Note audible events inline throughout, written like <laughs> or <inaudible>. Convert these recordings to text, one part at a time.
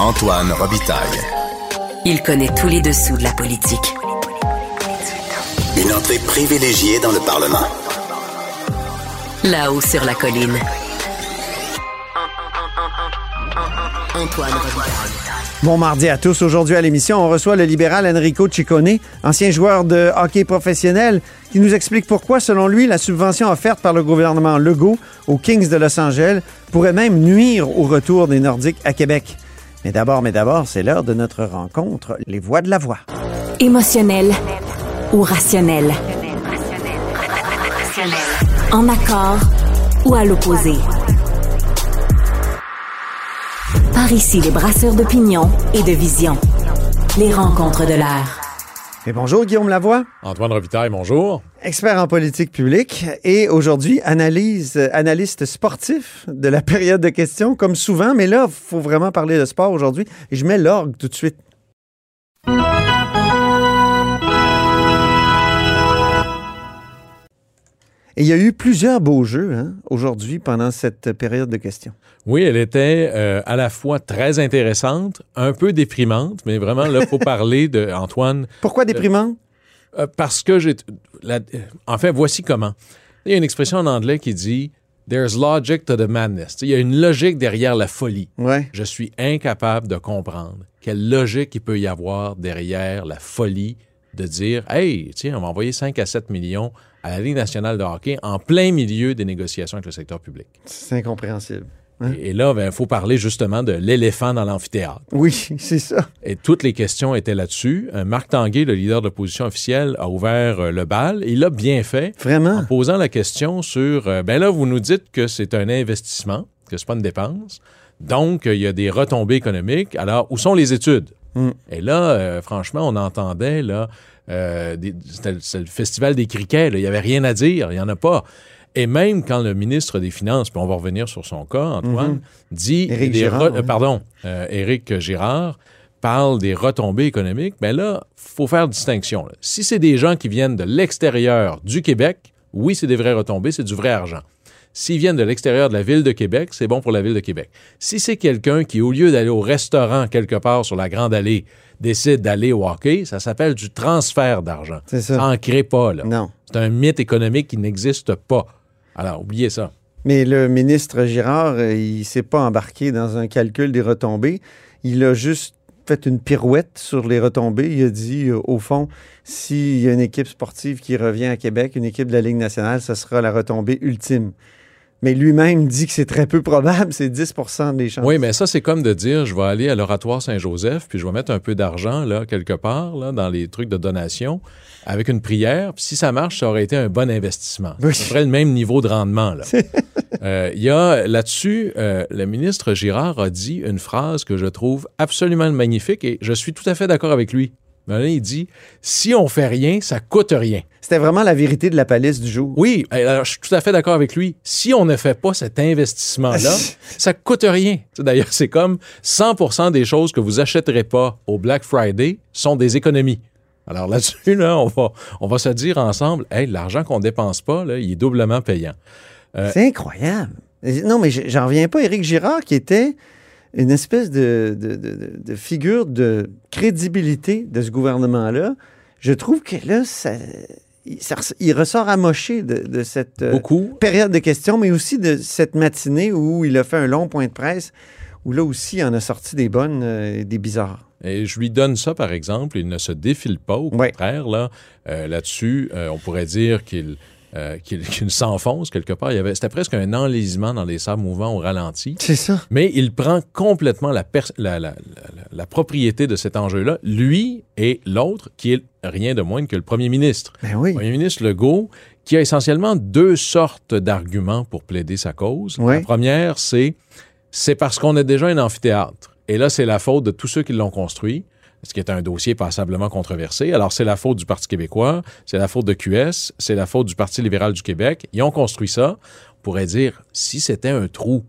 Antoine Robitaille. Il connaît tous les dessous de la politique. Une entrée privilégiée dans le Parlement. Là-haut sur la colline. Antoine Robitaille. Bon mardi à tous. Aujourd'hui à l'émission, on reçoit le libéral Enrico Ciccone, ancien joueur de hockey professionnel, qui nous explique pourquoi, selon lui, la subvention offerte par le gouvernement Legault aux Kings de Los Angeles pourrait même nuire au retour des Nordiques à Québec. Mais d'abord, mais d'abord, c'est l'heure de notre rencontre, les voix de la voix. Émotionnel ou rationnel? En accord ou à l'opposé? Par ici, les brasseurs d'opinion et de vision. Les rencontres de l'air. Et bonjour, Guillaume Lavoie, Antoine Robitaille, bonjour. Expert en politique publique et aujourd'hui analyse, analyste sportif de la <laughs> période de questions, comme souvent, mais là, il faut vraiment parler de sport aujourd'hui et je mets l'orgue tout de suite. Et il y a eu plusieurs beaux jeux hein, aujourd'hui pendant cette période de questions. Oui, elle était euh, à la fois très intéressante, un peu déprimante, mais vraiment, là, il faut <laughs> parler de Antoine. Pourquoi déprimant? Euh, parce que j'ai. la- En fait, voici comment. Il y a une expression en anglais qui dit There's logic to the madness. Il y a une logique derrière la folie. Ouais. Je suis incapable de comprendre quelle logique il peut y avoir derrière la folie de dire Hey, tiens, on va envoyer 5 à 7 millions à la Ligue nationale de hockey en plein milieu des négociations avec le secteur public. C'est incompréhensible. Et, et là, il faut parler justement de l'éléphant dans l'amphithéâtre. Oui, <laughs> c'est ça. Et toutes les questions étaient là-dessus. Euh, Marc Tanguay, le leader de l'opposition officielle, a ouvert euh, le bal. Et il l'a bien fait Vraiment? en posant la question sur euh, ben là, vous nous dites que c'est un investissement, que c'est pas une dépense. Donc, il y a des retombées économiques. Alors, où sont les études? Mm. Et là, franchement, on entendait, là, euh, c'était le- c'est le festival des criquets, il n'y avait rien à dire, il n'y en a pas. Et même quand le ministre des Finances, puis on va revenir sur son cas, Antoine, dit... Mm-hmm. Éric des Girard, euh, Pardon, euh, Éric Girard parle des retombées économiques, ben là, faut faire distinction. là. Si c'est des gens qui viennent de l'extérieur du Québec, oui, c'est des vraies retombées, c'est du vrai argent. S'ils viennent de l'extérieur de la ville de Québec, c'est bon pour la ville de Québec. Si c'est quelqu'un qui, au lieu d'aller au restaurant quelque part sur la Grande Allée, décide d'aller au hockey, ça s'appelle du transfert d'argent. C'est ça. Ça en crée pas, là. Non. C'est un mythe économique qui n'existe pas. Alors, oubliez ça. Mais le ministre Girard, euh, il s'est pas embarqué dans un calcul des retombées. Il a juste fait une pirouette sur les retombées. Il a dit, euh, au fond, s'il y a une équipe sportive qui revient à Québec, une équipe de la Ligue nationale, ce sera la retombée ultime. Mais lui-même dit que c'est très peu probable, c'est 10 des chances. Oui, mais ça, c'est comme de dire, je vais aller à l'oratoire Saint-Joseph, puis je vais mettre un peu d'argent, là, quelque part, là, dans les trucs de donation, avec une prière. Puis si ça marche, ça aurait été un bon investissement. Oui. Peu près le même niveau de rendement, là. <laughs> Euh, Il y a là-dessus, euh, le ministre Girard a dit une phrase que je trouve absolument magnifique et je suis tout à fait d'accord avec lui. Là, il dit, si on fait rien, ça coûte rien. C'était vraiment la vérité de la palisse du jour. Oui, alors je suis tout à fait d'accord avec lui. Si on ne fait pas cet investissement-là, <laughs> ça coûte rien. D'ailleurs, c'est comme 100% des choses que vous achèterez pas au Black Friday sont des économies. Alors là-dessus, là, on va, on va se dire ensemble, hey, l'argent qu'on dépense pas, là, il est doublement payant. Euh, C'est incroyable. Non, mais j'en reviens pas. Éric Girard, qui était une espèce de, de- de- figure de crédibilité de ce gouvernement-là, je trouve que là, ça, il, ça il ressort amoché de, de cette euh, période de questions, mais aussi de cette matinée où il a fait un long point de presse, où là aussi, il en a sorti des bonnes euh, et des bizarres. Et je lui donne ça, par exemple. Il ne se défile pas. Au Ouais. contraire, là, euh, là-dessus, euh, on pourrait dire qu'il euh, qu'il qu'il s'enfonce quelque part. Il y avait, c'était presque un enlisement dans les sables mouvants au ralenti. C'est ça. Mais il prend complètement la, pers- la, la- la- la propriété de cet enjeu-là, lui et l'autre, qui est rien de moins que le premier ministre. Ben oui. Le premier ministre Legault, qui a essentiellement deux sortes d'arguments pour plaider sa cause. Ouais. La première, c'est c'est parce qu'on a déjà un amphithéâtre. Et là, c'est la faute de tous ceux qui l'ont construit, ce qui est un dossier passablement controversé. Alors, c'est la faute du Parti québécois, c'est la faute de QS, c'est la faute du Parti libéral du Québec. Ils ont construit ça. On pourrait dire, si c'était un trou,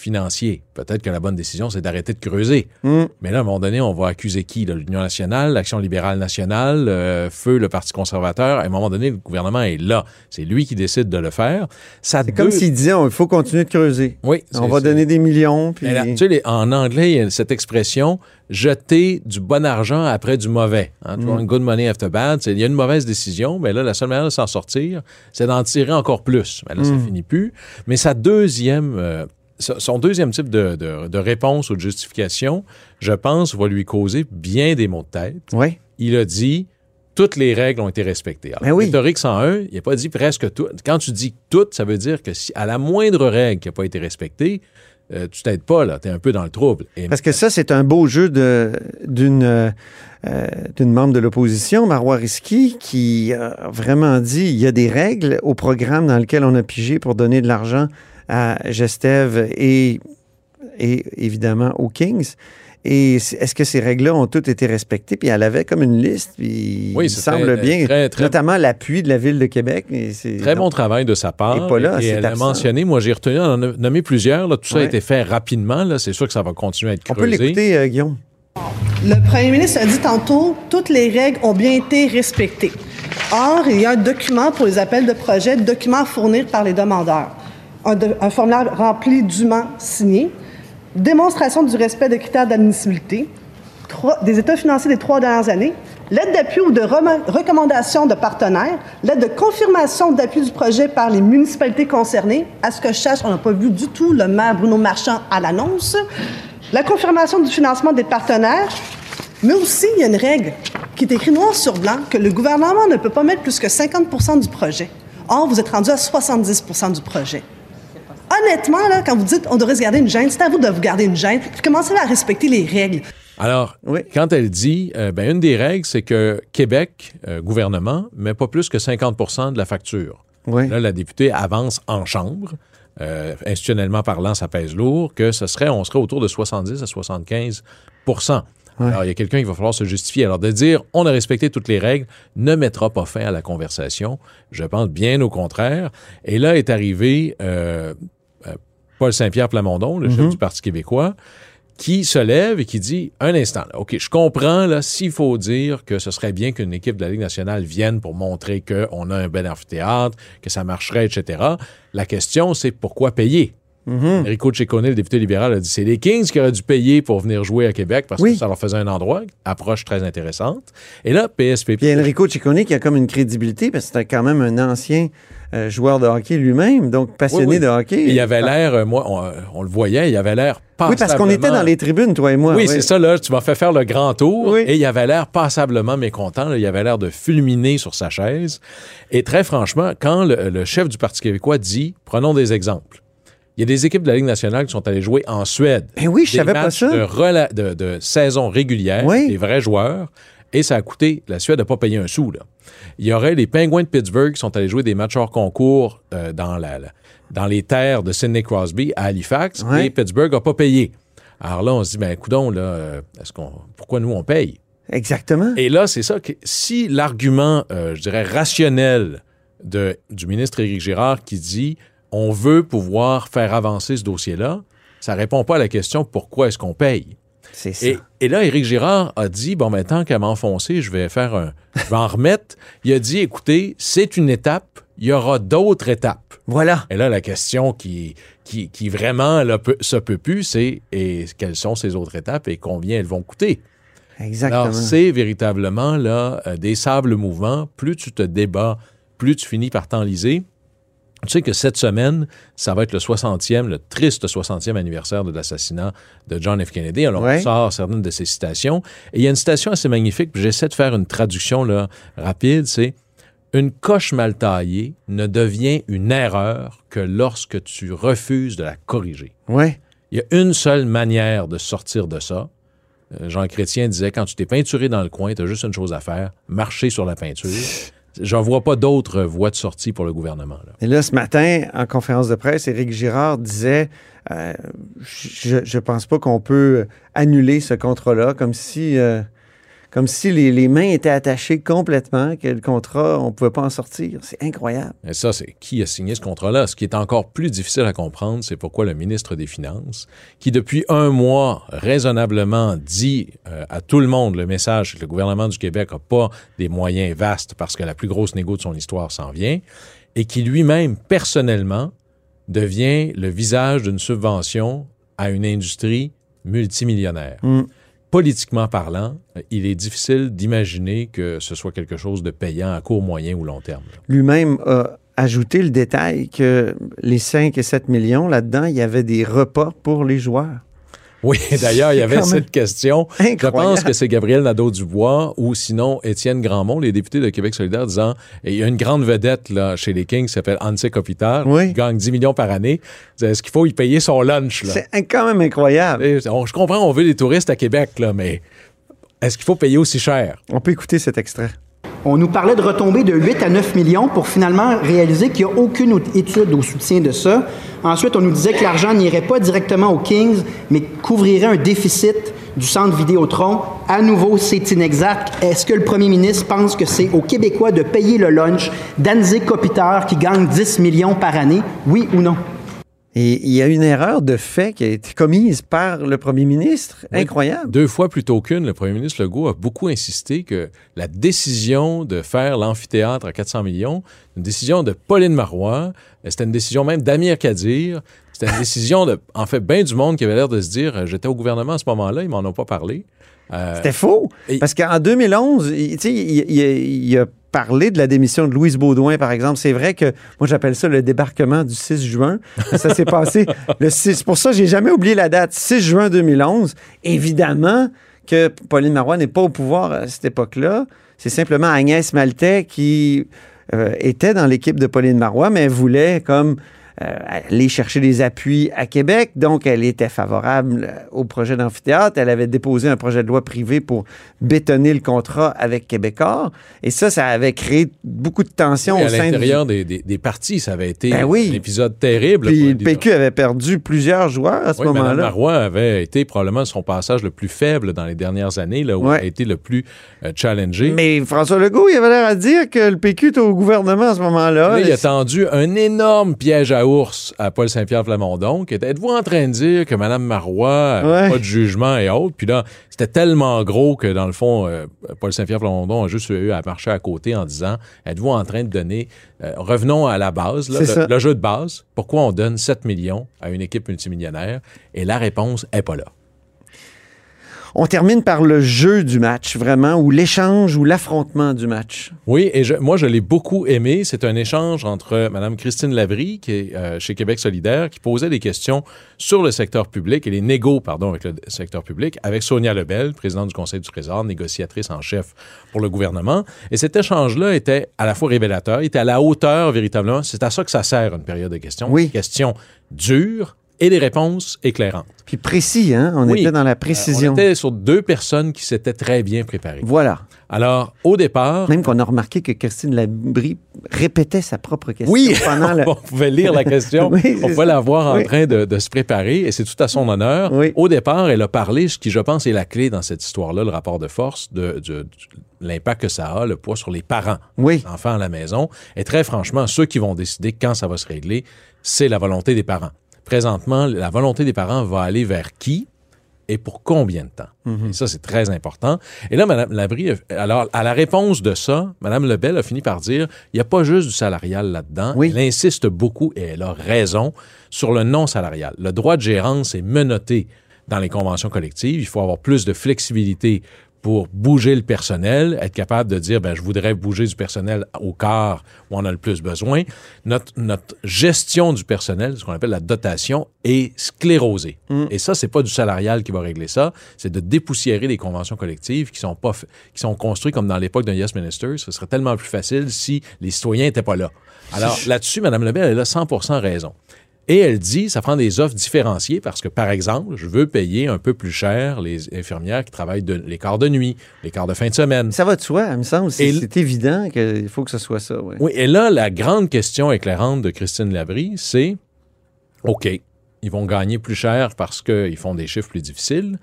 financier. Peut-être que la bonne décision, c'est d'arrêter de creuser. Hmm. Mais là, à un moment donné, on va accuser qui? L'Union nationale, l'Action libérale nationale, euh, Feu, le Parti conservateur. À un moment donné, le gouvernement est là. C'est lui qui décide de le faire. Ça C'est comme s'il disait, il faut continuer de creuser. Oui, On va donner des millions. Puis... là, tu sais, les- en anglais, il y a cette expression jeter du bon argent après du mauvais. Hein, Mm. good money after bad. Il y a une mauvaise décision, mais là, la seule manière de s'en sortir, c'est d'en tirer encore plus. Mais là, ça Mm. finit plus. Mais sa deuxième, euh, son deuxième type de, de- de réponse ou de justification, je pense, va lui causer bien des maux de tête. Oui. Il a dit toutes les règles ont été respectées. Alors, Ben oui. Rhétorique 101, il n'a pas dit presque tout. Quand tu dis toutes, ça veut dire que si à la moindre règle qui n'a pas été respectée, euh, tu t'aides pas, là. Tu es un peu dans le trouble. Et- Parce que ça, c'est un beau jeu d'une euh, euh, d'une membre de l'opposition, Marois Risky, qui a vraiment dit il y a des règles au programme dans lequel on a pigé pour donner de l'argent à Gestev et, et évidemment aux Kings. Et est-ce que ces règles-là ont toutes été respectées? Puis elle avait comme une liste, puis Oui, il c'est semble très- bien, très- très- notamment l'appui de la ville de Québec. Très bon travail de sa part. Et pas là, Et c'est elle a absent. mentionné, moi j'ai retenu, on en a nommé plusieurs. Là, tout ça a été fait rapidement. Là. C'est sûr que ça va continuer à être On peut creusé. l'écouter, euh, Guillaume. Le premier ministre a dit tantôt, toutes les règles ont bien été respectées. Or, il y a un document pour les appels de projet, document à fournir par les demandeurs. Un, de- formulaire rempli dûment signé, démonstration du respect des critères d'admissibilité, des états financiers des trois dernières années, lettre d'appui ou de recommandation de partenaires, lettre de confirmation d'appui du projet par les municipalités concernées. À ce que je sache, on n'a pas vu du tout le maire Bruno Marchand à l'annonce. La confirmation du financement des partenaires, mais aussi il y a une règle qui est écrite noir sur blanc que le gouvernement ne peut pas mettre plus que 50% du projet. Or, vous êtes rendu à 70% du projet. Honnêtement, là, quand vous dites on devrait se garder une gêne, c'est à vous de vous garder une gêne, puis commencez à respecter les règles. Alors, Oui. quand elle dit, euh, ben, une des règles, c'est que Québec, euh, gouvernement, met pas plus que 50% de la facture. Oui. Là, la députée avance en chambre. Euh, institutionnellement parlant, ça pèse lourd, que ce serait, on serait autour de 70 à 75% Alors, il y a quelqu'un qui va falloir se justifier. Alors, de dire on a respecté toutes les règles ne mettra pas fin à la conversation. Je pense bien au contraire. Et là est arrivé euh, Paul Saint-Pierre Plamondon, le chef du Parti québécois, qui se lève et qui dit un instant, là, OK, je comprends là s'il faut dire que ce serait bien qu'une équipe de la Ligue nationale vienne pour montrer qu'on a un bel amphithéâtre, que ça marcherait, etc. La question, c'est pourquoi payer? Enrico Ciccone, le député libéral, a dit c'est les Kings qui auraient dû payer pour venir jouer à Québec parce Oui. que ça leur faisait un endroit, approche très intéressante. Et là, PSPP. Puis Enrico Ciccone qui a comme une crédibilité parce que c'est quand même un ancien euh, joueur de hockey lui-même, donc passionné Oui, oui. de hockey. Et il avait l'air, euh, moi, on, euh, on le voyait, il avait l'air Oui, parce qu'on était dans les tribunes, toi et moi. Oui, c'est ça, là. Tu m'as fait faire le grand tour. Oui. Et il avait l'air passablement mécontent. là. Il avait l'air de fulminer sur sa chaise. Et très franchement, quand le, le chef du Parti québécois dit, prenons des exemples. Il y a des équipes de la Ligue nationale qui sont allées jouer en Suède. Ben oui, je Des savais pas ça. De, de, de saison régulière, Oui. des vrais joueurs. Et ça a coûté, la Suède n'a pas payé un sou. Là. Il y aurait les Penguins de Pittsburgh qui sont allés jouer des matchs hors concours euh, dans, la, la- dans les terres de Sidney Crosby à Halifax. Et Pittsburgh n'a pas payé. Alors là, on se dit, ben, coudon, là, euh, est-ce qu'on, pourquoi nous, on paye? Exactement. Et là, c'est ça que si l'argument, euh, je dirais, rationnel de, du ministre Éric Girard qui dit on veut pouvoir faire avancer ce dossier-là, ça répond pas à la question pourquoi est-ce qu'on paye. C'est ça. Et, et là, Éric Girard a dit bon, tant qu'à m'enfoncer, je vais faire un. Je vais en remettre. Il a dit écoutez, c'est une étape, il y aura d'autres étapes. Voilà. Et là, la question qui, qui, qui vraiment là, peut- se peut plus, c'est et quelles sont ces autres étapes et combien elles vont coûter? Exactement. Alors, c'est véritablement là, euh, des sables mouvants. Plus tu te débats, plus tu finis par t'enliser. Tu sais que cette semaine, ça va être le 60e, le triste 60e anniversaire de l'assassinat de John F. Kennedy. Alors, Ouais. on sort certaines de ses citations. Et il y a une citation assez magnifique, puis j'essaie de faire une traduction là, rapide, c'est « Une coche mal taillée ne devient une erreur que lorsque tu refuses de la corriger. » Ouais. Il y a une seule manière de sortir de ça. Euh, Jean Chrétien disait quand tu t'es peinturé dans le coin, tu as juste une chose à faire, marcher sur la peinture. J'en vois pas d'autre voie de sortie pour le gouvernement. Et là, ce matin, en conférence de presse, Éric Girard disait euh, Je je pense pas qu'on peut annuler ce contrat-là, comme si. euh, comme si les, les mains étaient attachées complètement, que le contrat, on ne pouvait pas en sortir. C'est incroyable. Et ça, c'est qui a signé ce contrat-là? Ce qui est encore plus difficile à comprendre, c'est pourquoi le ministre des Finances, qui depuis un mois raisonnablement dit euh, à tout le monde le message que le gouvernement du Québec n'a pas des moyens vastes parce que la plus grosse négo de son histoire s'en vient, et qui lui-même, personnellement, devient le visage d'une subvention à une industrie multimillionnaire. Mm. Politiquement parlant, euh, il est difficile d'imaginer que ce soit quelque chose de payant à court, moyen ou long terme. Lui-même a ajouté le détail que les 5 et 7 millions, là-dedans, il y avait des repas pour les joueurs. Oui, <laughs> d'ailleurs, il y avait cette question. Je pense que c'est Gabriel Nadeau-Dubois ou sinon Étienne Grandmont, les députés de Québec solidaire, disant il y a une grande vedette là, chez les Kings qui s'appelle Anse Kopitar, Oui. qui gagne 10 millions par année. Est-ce qu'il faut y payer son lunch? Là? C'est quand même incroyable. Et on- je comprends, on veut des touristes à Québec, là, mais est-ce qu'il faut payer aussi cher? On peut écouter cet extrait. On nous parlait de retombées de 8 à 9 millions pour finalement réaliser qu'il n'y a aucune étude au soutien de ça. Ensuite, on nous disait que l'argent n'irait pas directement aux Kings, mais couvrirait un déficit du centre Vidéotron. À nouveau, c'est inexact. Est-ce que le premier ministre pense que c'est aux Québécois de payer le lunch d'Anzé Kopitar qui gagne 10 millions par année? Oui ou non? Et il y a une erreur de fait qui a été commise par le premier ministre. Oui. Incroyable. Deux fois plutôt qu'une, le premier ministre Legault a beaucoup insisté que la décision de faire l'amphithéâtre à 400 millions, une décision de Pauline Marois, c'était une décision même d'Amir Kadir, c'était une décision de, en fait, bien du monde qui avait l'air de se dire, euh, j'étais au gouvernement à ce moment-là, ils m'en ont pas parlé. Euh, C'était faux. et- Parce qu'en 2011, il, il, il- il a parlé de la démission de Louise Baudouin, par exemple. C'est vrai que moi, j'appelle ça le débarquement du 6 juin. Ça s'est <laughs> passé le 6. C'est pour ça j'ai jamais oublié la date. 6 juin 2011. Évidemment que Pauline Marois n'est pas au pouvoir à cette époque-là. C'est simplement Agnès Maltais qui euh, était dans l'équipe de Pauline Marois, mais elle voulait comme aller chercher des appuis à Québec. Donc, elle était favorable euh, au projet d'amphithéâtre. Elle avait déposé un projet de loi privé pour bétonner le contrat avec Québécois. Et ça, ça avait créé beaucoup de tensions oui, au à sein du... l'intérieur des, des, des partis, ça avait été Ben oui. un épisode terrible. Puis le. PQ avait perdu plusieurs joueurs à ce Oui, Mme moment-là. Marois avait été probablement son passage le plus faible dans les dernières années, là où Ouais. elle a été le plus euh, challengé. Mais François Legault, il avait l'air à dire que le PQ était au gouvernement à ce moment-là. Là, il a tendu un énorme piège à ours à Paul Saint-Pierre Plamondon, qui était êtes-vous en train de dire que Mme Marois Ouais. pas de jugement et autres? Puis là, c'était tellement gros que dans le fond, euh, Paul Saint-Pierre Plamondon a juste eu à marcher à côté en disant êtes-vous en train de donner euh, revenons à la base, là, le jeu de base. Pourquoi on donne 7 millions à une équipe multimillionnaire? Et la réponse est pas là. On termine par le jeu du match, vraiment, ou l'échange ou l'affrontement du match. Oui, et je- moi, je l'ai beaucoup aimé. C'est un échange entre Mme Christine Labrie, qui est euh, chez Québec solidaire, qui posait des questions sur le secteur public et les négos, pardon, avec le secteur public, avec Sonia Lebel, présidente du Conseil du Trésor, négociatrice en chef pour le gouvernement. Et cet échange-là était à la fois révélateur, était à la hauteur, véritablement. C'est à ça que ça sert, une période de questions. Oui. Des questions dures et des réponses éclairantes. Puis précis, hein? On Oui. était dans la Euh, précision. on était sur deux personnes qui s'étaient très bien préparées. Voilà. Alors, au départ, Même qu'on a remarqué que Christine Labrie répétait sa propre question Oui, pendant <laughs> le... on pouvait lire la question, <laughs> Oui, on pouvait ça. la voir en train de, de se préparer et c'est tout à son honneur. Oui. Au départ, elle a parlé, ce qui je pense est la clé dans cette histoire-là, le rapport de force, de, de- de l'impact que ça a, le poids sur les parents, Oui. les enfants à la maison. Et très franchement, ceux qui vont décider quand ça va se régler, c'est la volonté des parents. Présentement, la volonté des parents va aller vers qui? et pour combien de temps? Mhm. Ça, c'est très important. Et là, Mme Labrie, alors, à la réponse de ça, Mme Lebel a fini par dire il n'y a pas juste du salarial là-dedans. Oui. Elle insiste beaucoup, et elle a raison, sur le non-salarial. Le droit de gérance est menotté dans les conventions collectives. Il faut avoir plus de flexibilité pour bouger le personnel, être capable de dire, ben, je voudrais bouger du personnel au quart où on a le plus besoin. Notre, notre gestion du personnel, ce qu'on appelle la dotation, est sclérosée. Et ça, c'est pas du salarial qui va régler ça, c'est de dépoussiérer les conventions collectives qui sont pas, qui sont construites comme dans l'époque d'un Yes Minister. Ce serait tellement plus facile si les citoyens n'étaient pas là. Alors là-dessus, Mme Lebel, elle a 100 raison. Et elle dit, ça prend des offres différenciées parce que, par exemple, je veux payer un peu plus cher les infirmières qui travaillent de- les quarts de nuit, les quarts de fin de semaine. Ça va de soi, il me semble. C'est l- évident qu'il faut que ce soit ça. ouais. Oui, et là, la grande question éclairante de Christine Labrie, c'est OK, ils vont gagner plus cher parce qu'ils font des chiffres plus difficiles,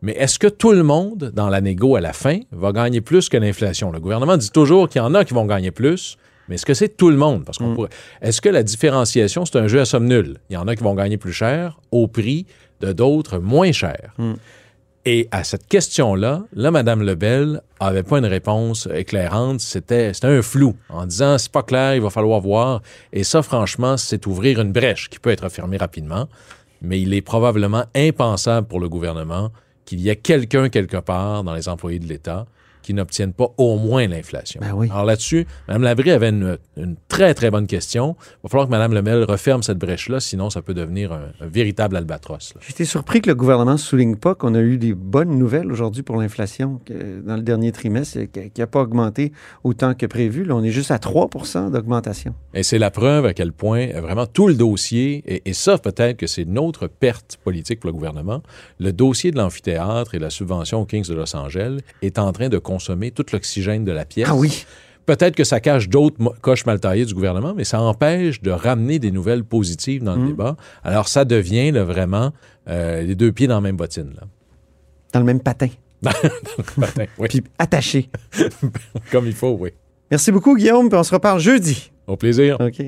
Mais est-ce que tout le monde, dans la négo à la fin, va gagner plus que l'inflation? Le gouvernement dit toujours qu'il y en a qui vont gagner plus, mais est-ce que c'est tout le monde? Parce qu'on pourrait- Est-ce que la différenciation, c'est un jeu à somme nulle? Il y en a qui vont gagner plus cher au prix de d'autres moins cher. Et à cette question-là, là, Mme Lebel avait pas une réponse éclairante. C'était, c'était un flou en disant c'est pas clair, il va falloir voir. Et ça, franchement, c'est ouvrir une brèche qui peut être fermée rapidement. Mais il est probablement impensable pour le gouvernement qu'il y ait quelqu'un quelque part dans les employés de l'État qui n'obtiennent pas au moins l'inflation. Ben oui. Alors là-dessus, Mme Labrie avait une, une très, très bonne question. Il va falloir que Mme Lemel referme cette brèche-là, sinon ça peut devenir un, un véritable albatros. été surpris que le gouvernement ne souligne pas qu'on a eu des bonnes nouvelles aujourd'hui pour l'inflation dans le dernier trimestre, qui n'a pas augmenté autant que prévu. Là, on est juste à 3% d'augmentation. Et c'est la preuve à quel point euh, vraiment tout le dossier, et, et ça peut-être que c'est une autre perte politique pour le gouvernement, le dossier de l'amphithéâtre et la subvention aux Kings de Los Angeles est en train de consommer tout l'oxygène de la pièce. Ah oui. Peut-être que ça cache d'autres coches mal taillées du gouvernement, mais ça empêche de ramener des nouvelles positives dans le débat. Alors ça devient là, vraiment euh, les deux pieds dans la même bottine. Là. Dans le même patin. <laughs> Matin, oui. Puis attaché. <laughs> Comme il faut, oui. Merci beaucoup, Guillaume. Puis on se reparle jeudi. Au plaisir. OK.